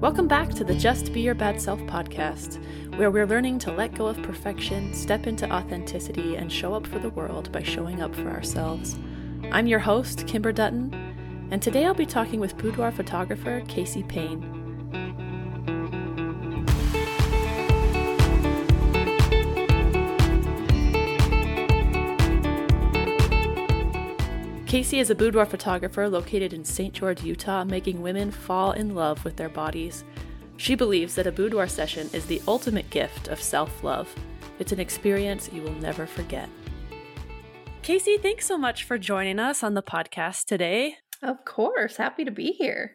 Welcome back to the Just Be Your Bad Self podcast, where we're learning to let go of perfection, step into authenticity, and show up for the world by showing up for ourselves. I'm your host, Kimber Dutton, and today I'll be talking with boudoir photographer Kacee Payne. Kacee is a boudoir photographer located in St. George, Utah, making women fall in love with their bodies. She believes that a boudoir session is the ultimate gift of self love. It's an experience you will never forget. Kacee, thanks so much for joining us on the podcast today. Of course. Happy to be here.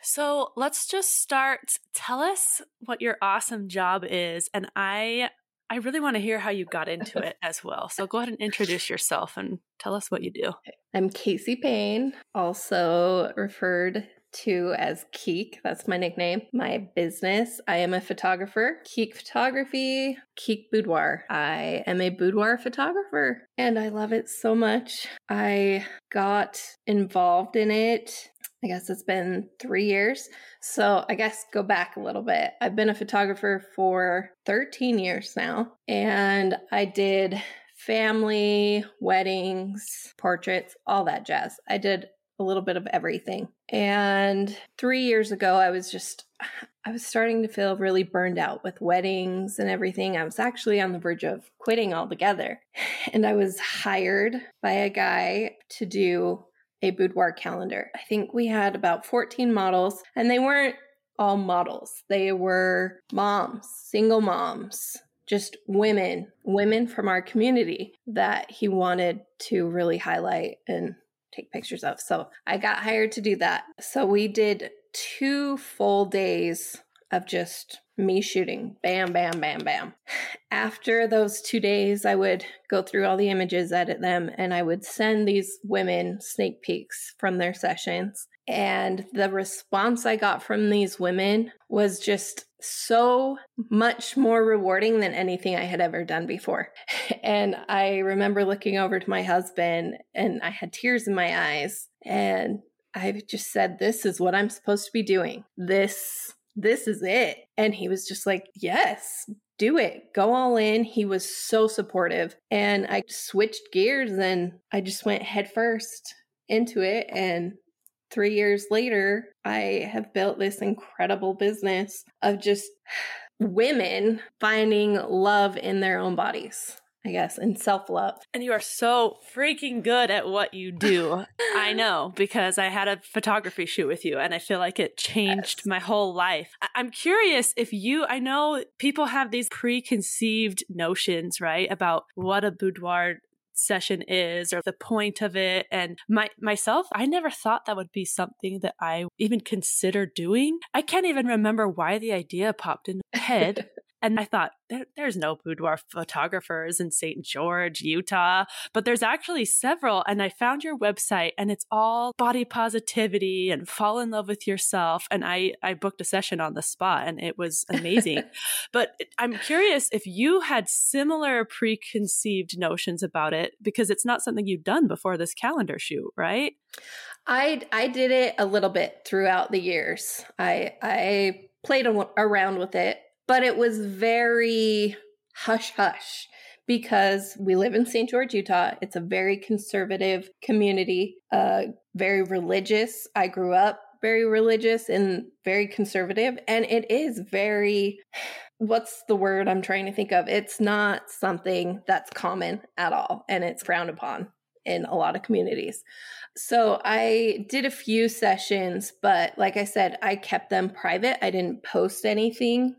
So let's just start. Tell us what your awesome job is. And I I really want to hear how you got into it as well. So go ahead and introduce yourself and tell us what you do. I'm Kacee Payne, also referred to as Keek. That's my nickname. My business, I am a photographer. Keek Photography, Keek Boudoir. I am a boudoir photographer and I love it so much. I got involved in it I guess it's been three years. So I guess go back a little bit. I've been a photographer for 13 years now, and I did family, weddings, portraits, all that jazz. I did a little bit of everything. And three years ago, I was just, I was starting to feel really burned out with weddings and everything. I was actually on the verge of quitting altogether. And I was hired by a guy to do a boudoir calendar. I think we had about 14 models, and they weren't all models. They were moms, single moms, just women, women from our community that he wanted to really highlight and take pictures of. So I got hired to do that. So we did two full days of just me shooting bam, bam, bam, bam. After those two days, I would go through all the images, edit them, and I would send these women sneak peeks from their sessions. And the response I got from these women was just so much more rewarding than anything I had ever done before. And I remember looking over to my husband, and I had tears in my eyes. And I just said, This is what I'm supposed to be doing. This this is it. And he was just like, yes, do it. Go all in. He was so supportive. And I switched gears and I just went headfirst into it. And three years later, I have built this incredible business of just women finding love in their own bodies. I guess, and self love. And you are so freaking good at what you do. I know because I had a photography shoot with you and I feel like it changed yes. my whole life. I- I'm curious if you, I know people have these preconceived notions, right, about what a boudoir session is or the point of it and my myself I never thought that would be something that I even consider doing. I can't even remember why the idea popped in my head. And I thought, there, there's no boudoir photographers in St. George, Utah, but there's actually several. And I found your website and it's all body positivity and fall in love with yourself. And I, I booked a session on the spot and it was amazing. but I'm curious if you had similar preconceived notions about it because it's not something you've done before this calendar shoot, right? I I did it a little bit throughout the years. I I played around with it but it was very hush hush because we live in St. George, Utah. It's a very conservative community, uh, very religious. I grew up very religious and very conservative, and it is very what's the word I'm trying to think of? It's not something that's common at all, and it's frowned upon in a lot of communities. So I did a few sessions, but like I said, I kept them private. I didn't post anything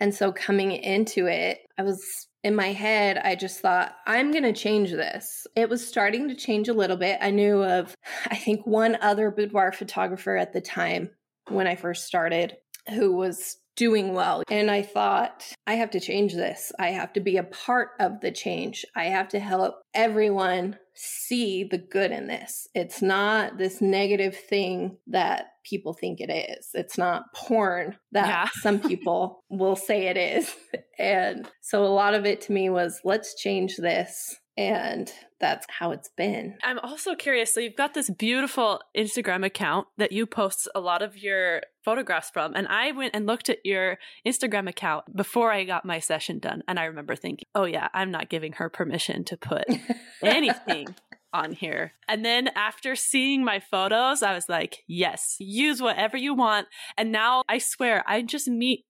and so coming into it, I was in my head, I just thought, I'm going to change this. It was starting to change a little bit. I knew of, I think, one other boudoir photographer at the time when I first started who was doing well. And I thought, I have to change this. I have to be a part of the change. I have to help everyone see the good in this. It's not this negative thing that people think it is. It's not porn that yeah. some people will say it is. And so a lot of it to me was let's change this and that's how it's been. I'm also curious. So you've got this beautiful Instagram account that you post a lot of your photographs from. And I went and looked at your Instagram account before I got my session done. And I remember thinking, oh, yeah, I'm not giving her permission to put anything on here. And then after seeing my photos, I was like, yes, use whatever you want. And now I swear, I just meet,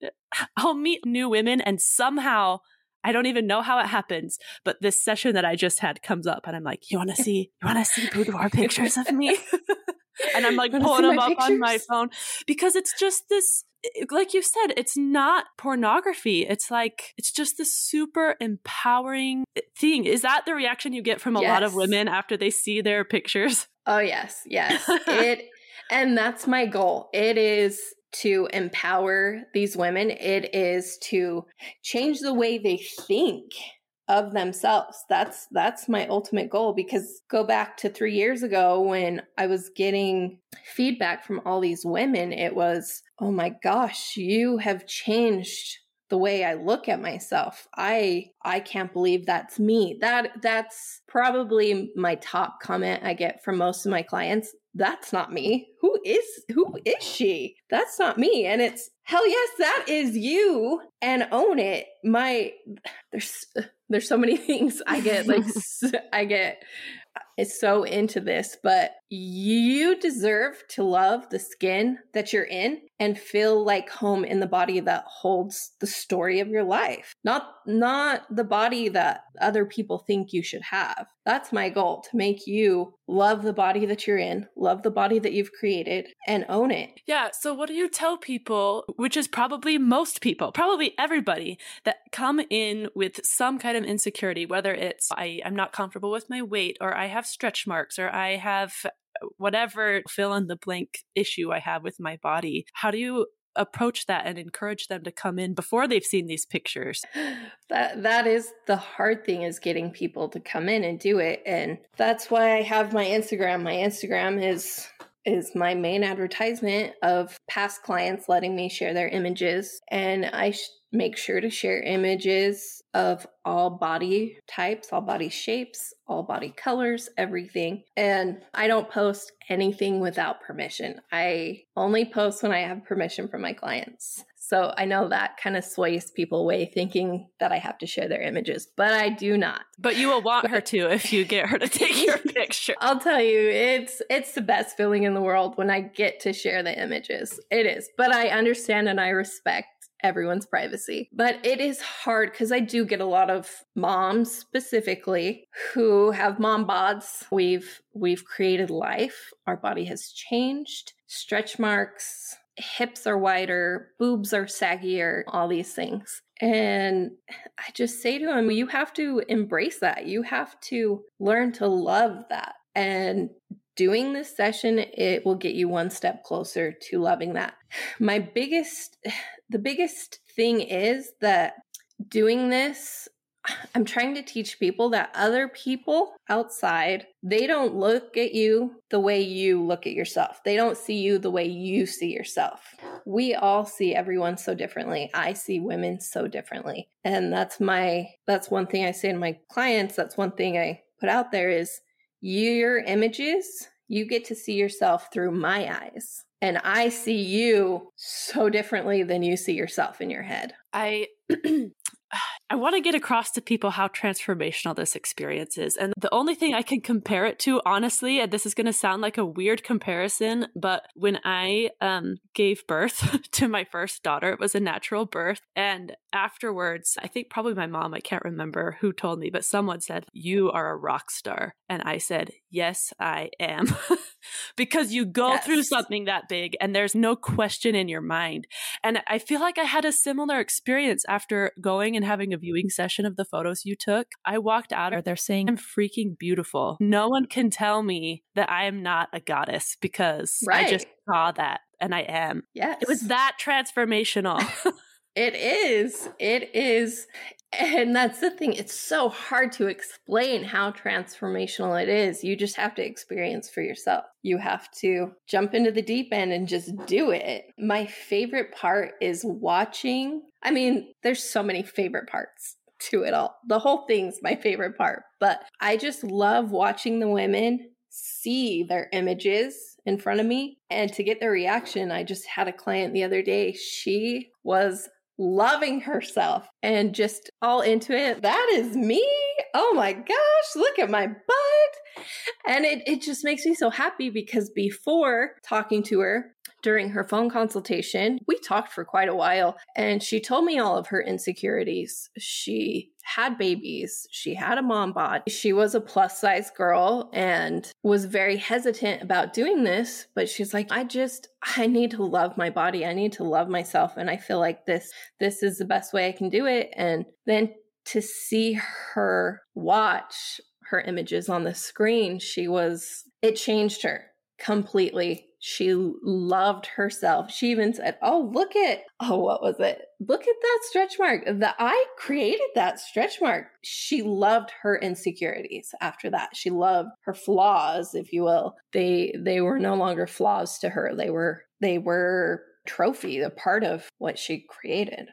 I'll meet new women and somehow I don't even know how it happens, but this session that I just had comes up and I'm like, you want to see, you want to see boudoir pictures of me? and I'm like pulling them up pictures? on my phone because it's just this like you said, it's not pornography. It's like, it's just this super empowering thing. Is that the reaction you get from a yes. lot of women after they see their pictures? Oh, yes. Yes. it, and that's my goal. It is to empower these women, it is to change the way they think of themselves. That's that's my ultimate goal because go back to 3 years ago when I was getting feedback from all these women, it was, "Oh my gosh, you have changed the way I look at myself. I I can't believe that's me. That that's probably my top comment I get from most of my clients that's not me. Who is who is she? That's not me. And it's hell yes, that is you and own it. My there's there's so many things I get like I get uh, it's so into this, but you deserve to love the skin that you're in and feel like home in the body that holds the story of your life. Not not the body that other people think you should have. That's my goal to make you love the body that you're in, love the body that you've created and own it. Yeah, so what do you tell people, which is probably most people, probably everybody that come in with some kind of insecurity, whether it's I I'm not comfortable with my weight or I have stretch marks or I have whatever fill in the blank issue I have with my body. How do you approach that and encourage them to come in before they've seen these pictures that that is the hard thing is getting people to come in and do it and that's why i have my instagram my instagram is is my main advertisement of past clients letting me share their images and i sh- make sure to share images of all body types, all body shapes, all body colors, everything. And I don't post anything without permission. I only post when I have permission from my clients. So I know that kind of sways people away thinking that I have to share their images, but I do not. But you will want her to if you get her to take your picture. I'll tell you, it's it's the best feeling in the world when I get to share the images. It is. But I understand and I respect everyone's privacy. But it is hard because I do get a lot of moms specifically who have mom bods. We've we've created life. Our body has changed. Stretch marks, hips are wider, boobs are saggier, all these things. And I just say to them, you have to embrace that. You have to learn to love that. And doing this session, it will get you one step closer to loving that. My biggest, the biggest thing is that doing this, I'm trying to teach people that other people outside, they don't look at you the way you look at yourself. They don't see you the way you see yourself. We all see everyone so differently. I see women so differently. And that's my that's one thing I say to my clients, that's one thing I put out there is your images, you get to see yourself through my eyes. And I see you so differently than you see yourself in your head. I I want to get across to people how transformational this experience is. And the only thing I can compare it to, honestly, and this is going to sound like a weird comparison, but when I um, gave birth to my first daughter, it was a natural birth. And afterwards, I think probably my mom, I can't remember who told me, but someone said, You are a rock star. And I said, Yes, I am. because you go yes. through something that big and there's no question in your mind. And I feel like I had a similar experience after going and having a viewing session of the photos you took. I walked out of there saying, I'm freaking beautiful. No one can tell me that I am not a goddess because right. I just saw that and I am. Yes. It was that transformational. it is. It is. And that's the thing. It's so hard to explain how transformational it is. You just have to experience for yourself. You have to jump into the deep end and just do it. My favorite part is watching. I mean, there's so many favorite parts to it all. The whole thing's my favorite part, but I just love watching the women see their images in front of me and to get their reaction. I just had a client the other day. She was loving herself and just all into it. That is me. Oh my gosh, look at my butt. And it, it just makes me so happy because before talking to her, during her phone consultation, we talked for quite a while and she told me all of her insecurities. She had babies, she had a mom bod, she was a plus size girl and was very hesitant about doing this. But she's like, I just, I need to love my body. I need to love myself. And I feel like this, this is the best way I can do it. And then to see her watch her images on the screen, she was, it changed her completely she loved herself. She even said, Oh, look at, oh, what was it? Look at that stretch mark. The I created that stretch mark. She loved her insecurities after that. She loved her flaws, if you will. They they were no longer flaws to her. They were they were trophy, a part of what she created.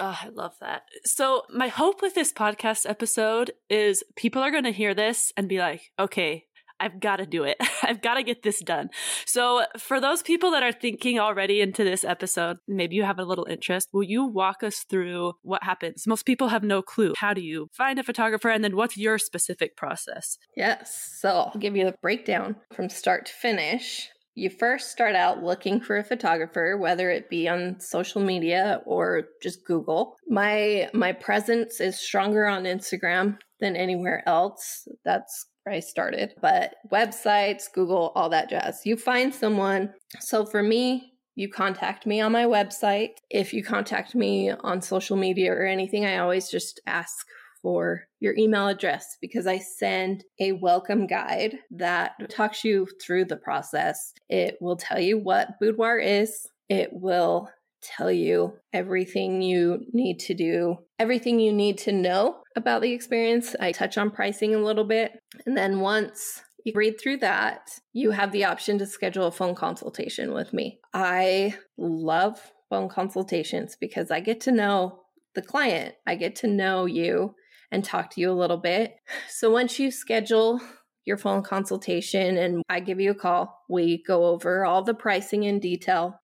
Oh, I love that. So, my hope with this podcast episode is people are going to hear this and be like, okay, I've got to do it. I've got to get this done. So, for those people that are thinking already into this episode, maybe you have a little interest, will you walk us through what happens? Most people have no clue. How do you find a photographer? And then what's your specific process? Yes. So, I'll give you the breakdown from start to finish. You first start out looking for a photographer, whether it be on social media or just Google. My my presence is stronger on Instagram than anywhere else. That's I started, but websites, Google, all that jazz. You find someone. So for me, you contact me on my website. If you contact me on social media or anything, I always just ask for your email address because I send a welcome guide that talks you through the process. It will tell you what boudoir is. It will tell you everything you need to do, everything you need to know about the experience. I touch on pricing a little bit. And then once you read through that, you have the option to schedule a phone consultation with me. I love phone consultations because I get to know the client, I get to know you and talk to you a little bit. So once you schedule your phone consultation and I give you a call, we go over all the pricing in detail.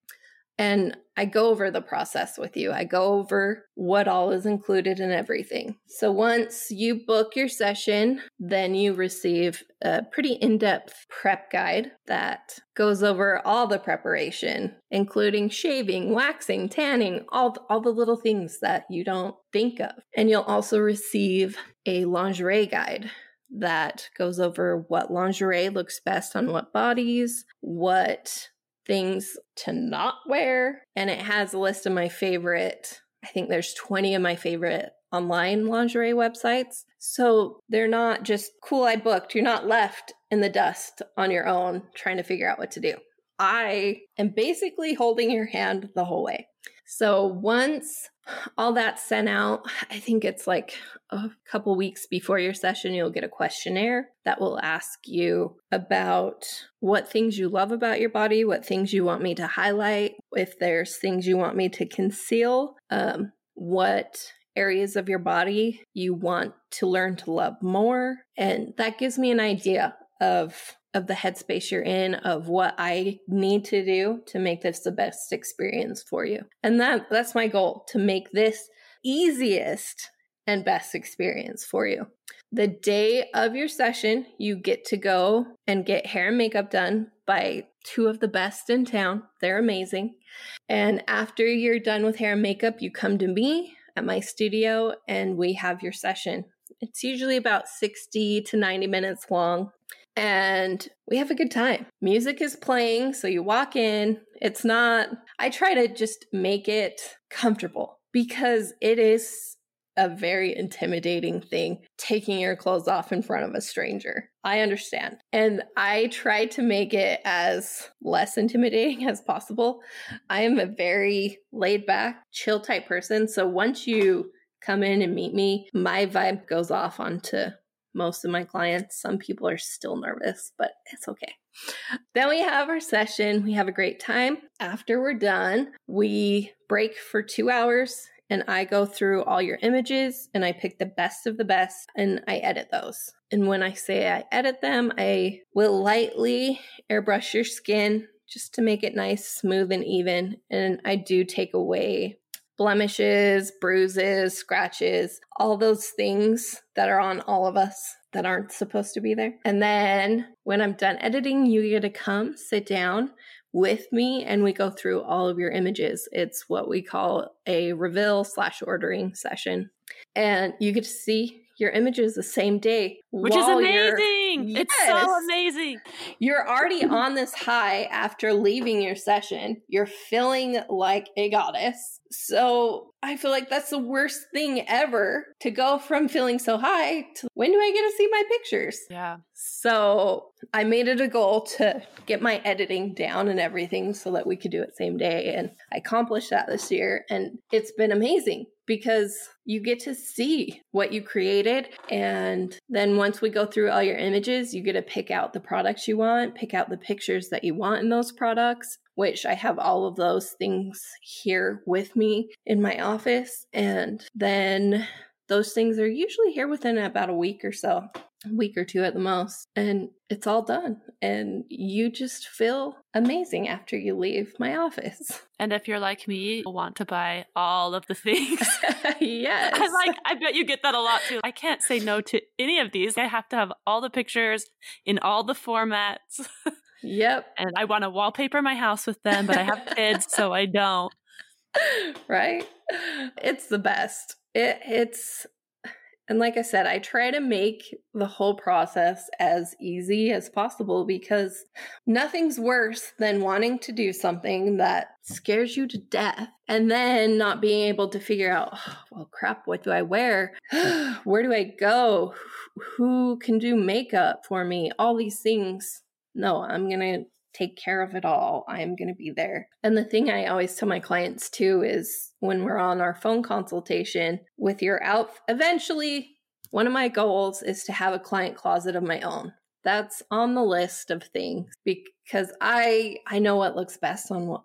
And I go over the process with you. I go over what all is included in everything. So once you book your session, then you receive a pretty in depth prep guide that goes over all the preparation, including shaving, waxing, tanning, all, all the little things that you don't think of. And you'll also receive a lingerie guide that goes over what lingerie looks best on what bodies, what things to not wear. And it has a list of my favorite, I think there's 20 of my favorite online lingerie websites. So they're not just cool, I booked. You're not left in the dust on your own trying to figure out what to do. I am basically holding your hand the whole way. So once all that's sent out, I think it's like a couple weeks before your session, you'll get a questionnaire that will ask you about what things you love about your body, what things you want me to highlight, if there's things you want me to conceal, um, what areas of your body you want to learn to love more. And that gives me an idea of of the headspace you're in of what I need to do to make this the best experience for you. And that that's my goal to make this easiest and best experience for you. The day of your session, you get to go and get hair and makeup done by two of the best in town. They're amazing. And after you're done with hair and makeup, you come to me at my studio and we have your session. It's usually about 60 to 90 minutes long and we have a good time. Music is playing, so you walk in. It's not, I try to just make it comfortable because it is a very intimidating thing taking your clothes off in front of a stranger. I understand. And I try to make it as less intimidating as possible. I am a very laid back, chill type person. So once you come in and meet me, my vibe goes off onto most of my clients. Some people are still nervous, but it's okay. Then we have our session. We have a great time. After we're done, we break for two hours and I go through all your images and I pick the best of the best and I edit those. And when I say I edit them, I will lightly airbrush your skin just to make it nice, smooth, and even. And I do take away blemishes, bruises, scratches, all those things that are on all of us that aren't supposed to be there. And then when I'm done editing, you get to come sit down with me and we go through all of your images. It's what we call a reveal slash ordering session. And you get to see your images the same day. Which is amazing. Yes, it's so amazing. You're already on this high after leaving your session. You're feeling like a goddess. So I feel like that's the worst thing ever to go from feeling so high to when do I get to see my pictures? Yeah. So I made it a goal to get my editing down and everything so that we could do it same day. And I accomplished that this year. And it's been amazing because you get to see what you created. And then once we go through all your images, you get to pick out the products you want, pick out the pictures that you want in those products, which I have all of those things here with me in my office. And then those things are usually here within about a week or so week or two at the most and it's all done and you just feel amazing after you leave my office. And if you're like me want to buy all of the things. Yes. i like i bet you get that a lot too. I can't say no to any of these. I have to have all the pictures in all the formats. Yep. And i want to wallpaper my house with them but i have kids so i don't. Right? It's the best. It, it's and like I said, I try to make the whole process as easy as possible because nothing's worse than wanting to do something that scares you to death and then not being able to figure out, oh, well, crap, what do I wear? Where do I go? Who can do makeup for me? All these things. No, I'm going to take care of it all. I'm going to be there. And the thing I always tell my clients too is when we're on our phone consultation with your out, eventually, one of my goals is to have a client closet of my own. That's on the list of things because I I know what looks best on what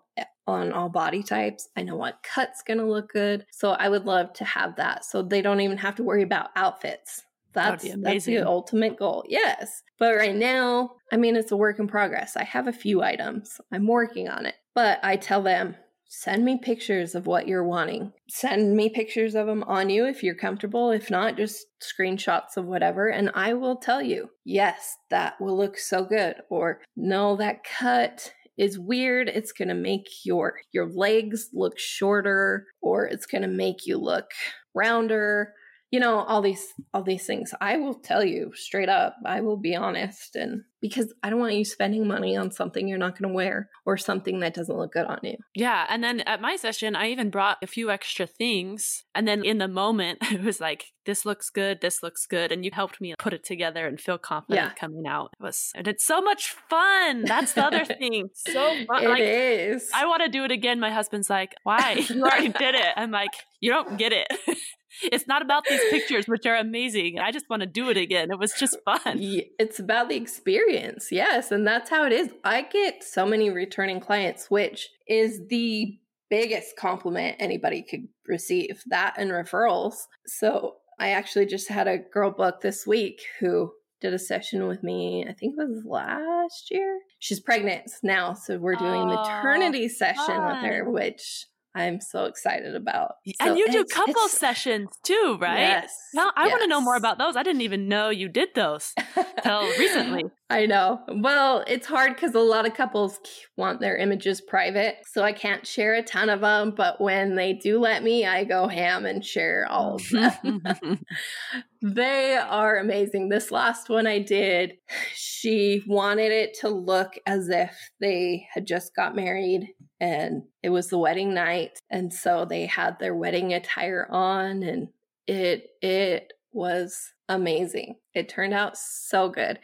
on all body types. I know what cut's going to look good. So I would love to have that so they don't even have to worry about outfits. That's that's the ultimate goal. Yes. But right now, I mean it's a work in progress. I have a few items. I'm working on it. But I tell them, send me pictures of what you're wanting. Send me pictures of them on you if you're comfortable. If not, just screenshots of whatever and I will tell you, yes, that will look so good or no, that cut is weird. It's going to make your your legs look shorter or it's going to make you look rounder you know all these all these things. I will tell you straight up i will be honest and because i don't want you spending money on something you're not going to wear or something that doesn't look good on you. Yeah and then at my session i even brought a few extra things and then in the moment it was like this looks good this looks good and you helped me put it together and feel confident yeah. coming out. It was and it's so much fun! That's the other thing so fun It like, is. i want to do it again my husband's like why? You already did it. I'm like you don't get it it's not about these pictures, which are amazing. I just want to do it again. It was just fun. It's about the experience. Yes. And that's how it is. I get so many returning clients, which is the biggest compliment anybody could receive that and referrals. So I actually just had a girl book this week who did a session with me, I think it was last year. She's pregnant now, so we're doing oh, maternity session fun. with her, which I'm so excited about. And you do couple sessions too, right? Yes. Now I yes. want to know more about those. I didn't even know you did those till recently. I know. Well, it's hard because a lot of couples want their images private, so I can't share a ton of them. But when they do let me, I go ham and share all of them. they are amazing. This last one I did, she wanted it to look as if they had just got married and it was the wedding night and so they had their wedding attire on and it it was amazing. It turned out so good.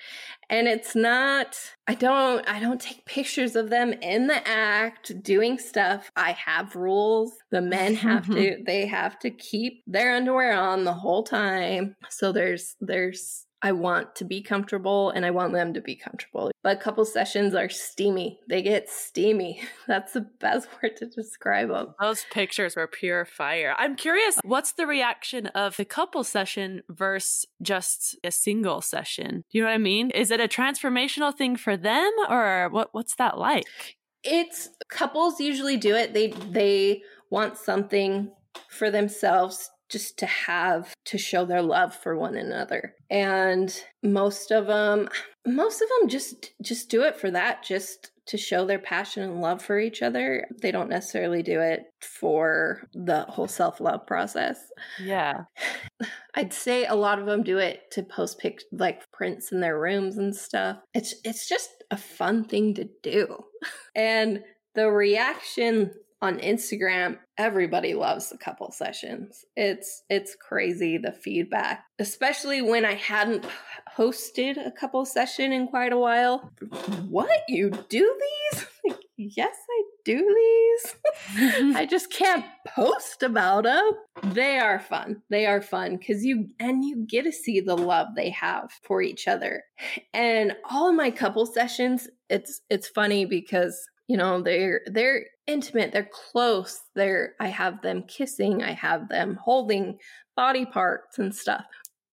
And it's not i don't i don't take pictures of them in the act doing stuff. I have rules. The men have to they have to keep their underwear on the whole time. So there's there's I want to be comfortable and I want them to be comfortable. But couple sessions are steamy. They get steamy. That's the best word to describe them. Those pictures were pure fire. I'm curious, what's the reaction of the couple session versus just a single session? Do you know what I mean? Is it a transformational thing for them or what what's that like? It's couples usually do it. They they want something for themselves just to have to show their love for one another. And most of them most of them just just do it for that just to show their passion and love for each other. They don't necessarily do it for the whole self-love process. Yeah. I'd say a lot of them do it to post pic like prints in their rooms and stuff. It's it's just a fun thing to do. And the reaction on Instagram, everybody loves the couple sessions. It's it's crazy the feedback, especially when I hadn't hosted a couple session in quite a while. What you do these? yes, I do these. I just can't post about them. They are fun. They are fun cuz you and you get to see the love they have for each other. And all my couple sessions, it's it's funny because you know they're they're intimate they're close they're i have them kissing i have them holding body parts and stuff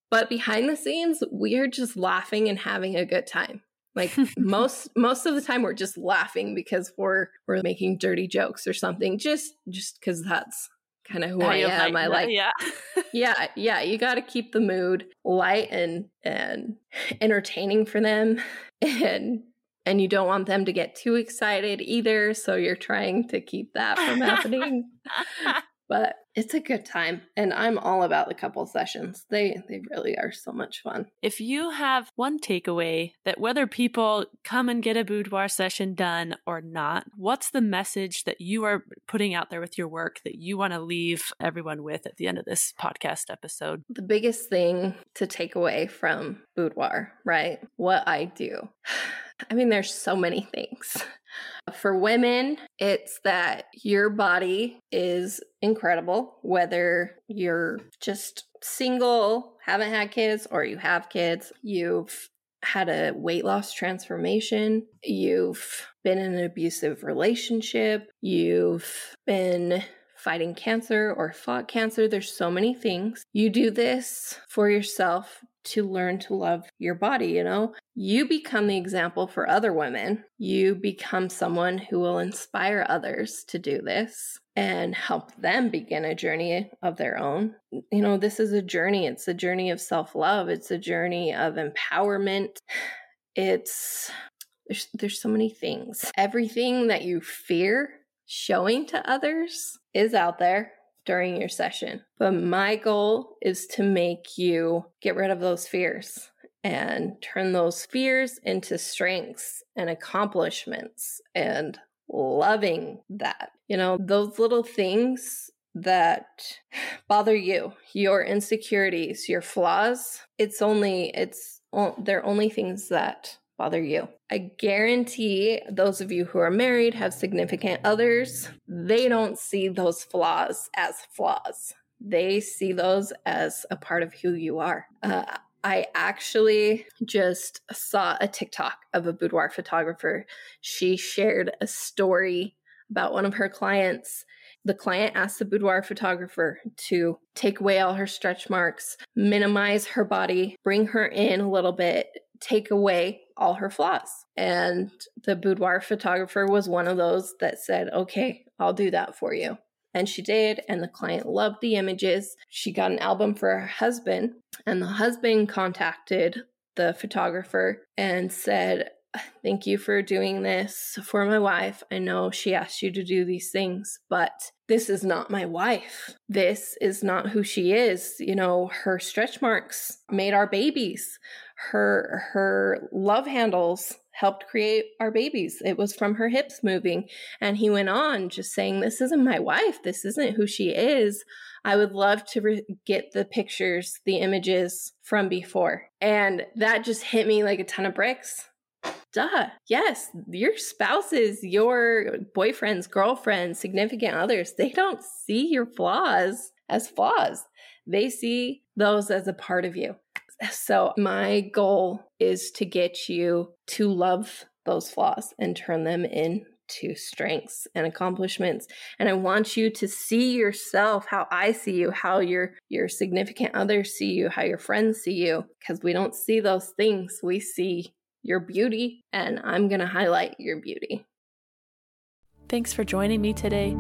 but behind the scenes we're just laughing and having a good time like most most of the time we're just laughing because we're we're making dirty jokes or something just just because that's kind of who I am. I like, yeah, yeah, yeah. You got to keep the mood light and and entertaining for them, and and you don't want them to get too excited either. So you're trying to keep that from happening. but it's a good time and i'm all about the couple sessions they they really are so much fun if you have one takeaway that whether people come and get a boudoir session done or not what's the message that you are putting out there with your work that you want to leave everyone with at the end of this podcast episode the biggest thing to take away from boudoir right what i do I mean, there's so many things. For women, it's that your body is incredible, whether you're just single, haven't had kids, or you have kids, you've had a weight loss transformation, you've been in an abusive relationship, you've been fighting cancer or fought cancer. There's so many things. You do this for yourself to learn to love your body, you know? You become the example for other women. You become someone who will inspire others to do this and help them begin a journey of their own. You know, this is a journey. It's a journey of self love, it's a journey of empowerment. It's there's there's so many things. Everything that you fear showing to others is out there during your session. But my goal is to make you get rid of those fears and turn those fears into strengths and accomplishments and loving that. You know, those little things that bother you, your insecurities, your flaws, it's only, it's, they're only things that bother you. I guarantee those of you who are married, have significant others, they don't see those flaws as flaws. They see those as a part of who you are. Uh, I actually just saw a TikTok of a boudoir photographer. She shared a story about one of her clients. The client asked the boudoir photographer to take away all her stretch marks, minimize her body, bring her in a little bit, take away all her flaws. And the boudoir photographer was one of those that said, okay, I'll do that for you. And she did, and the client loved the images. She got an album for her husband, and the husband contacted the photographer and said, Thank you for doing this for my wife. I know she asked you to do these things, but this is not my wife. This is not who she is. You know, her stretch marks made our babies her her love handles helped create our babies. It was from her hips moving. And he went on just saying, This isn't my wife. This isn't who she is. I would love to re- get the pictures, the images from before. And that just hit me like a ton of bricks. Duh. Yes, your spouses, your boyfriends, girlfriends, significant others, they don't see your flaws as flaws. They see those as a part of you So, my goal is to get you to love those flaws and turn them into strengths and accomplishments. And i want you to see yourself how i see you how your your significant others see you how your friends see you because we don't see those things. We see your beauty and i'm going to highlight your beauty. Thanks for joining me today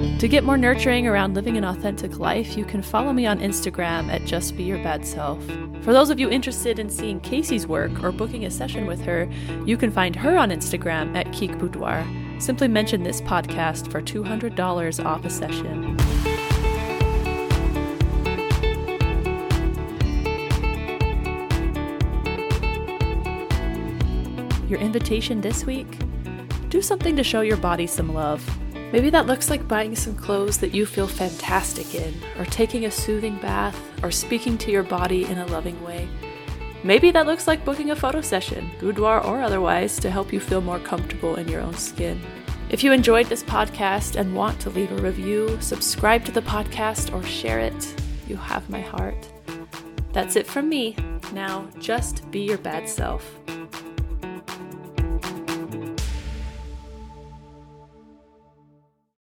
to get more nurturing around living an authentic life, you can follow me on Instagram at Just Be Your Bad Self. For those of you interested in seeing Kacee's work or booking a session with her, you can find her on Instagram at Keek Boudoir. Simply mention this podcast for $200 off a session. Your invitation this week? Do something to show your body some love. Maybe that looks like buying some clothes that you feel fantastic in, or taking a soothing bath, or speaking to your body in a loving way. Maybe that looks like booking a photo session, boudoir or otherwise, to help you feel more comfortable in your own skin. If you enjoyed this podcast and want to leave a review, subscribe to the podcast or share it. You have my heart. That's it from me. Now, just be your bad self.